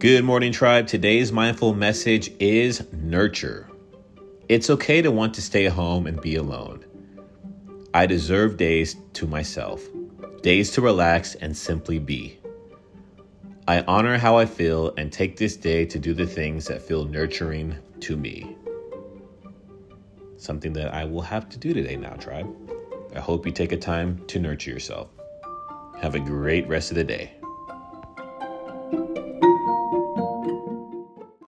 Good morning, tribe. Today's mindful message is nurture. It's okay to want to stay home and be alone. I deserve days to myself, days to relax and simply be. I honor how I feel and take this day to do the things that feel nurturing to me. Something that I will have to do today now, tribe. I hope you take a time to nurture yourself. Have a great rest of the day.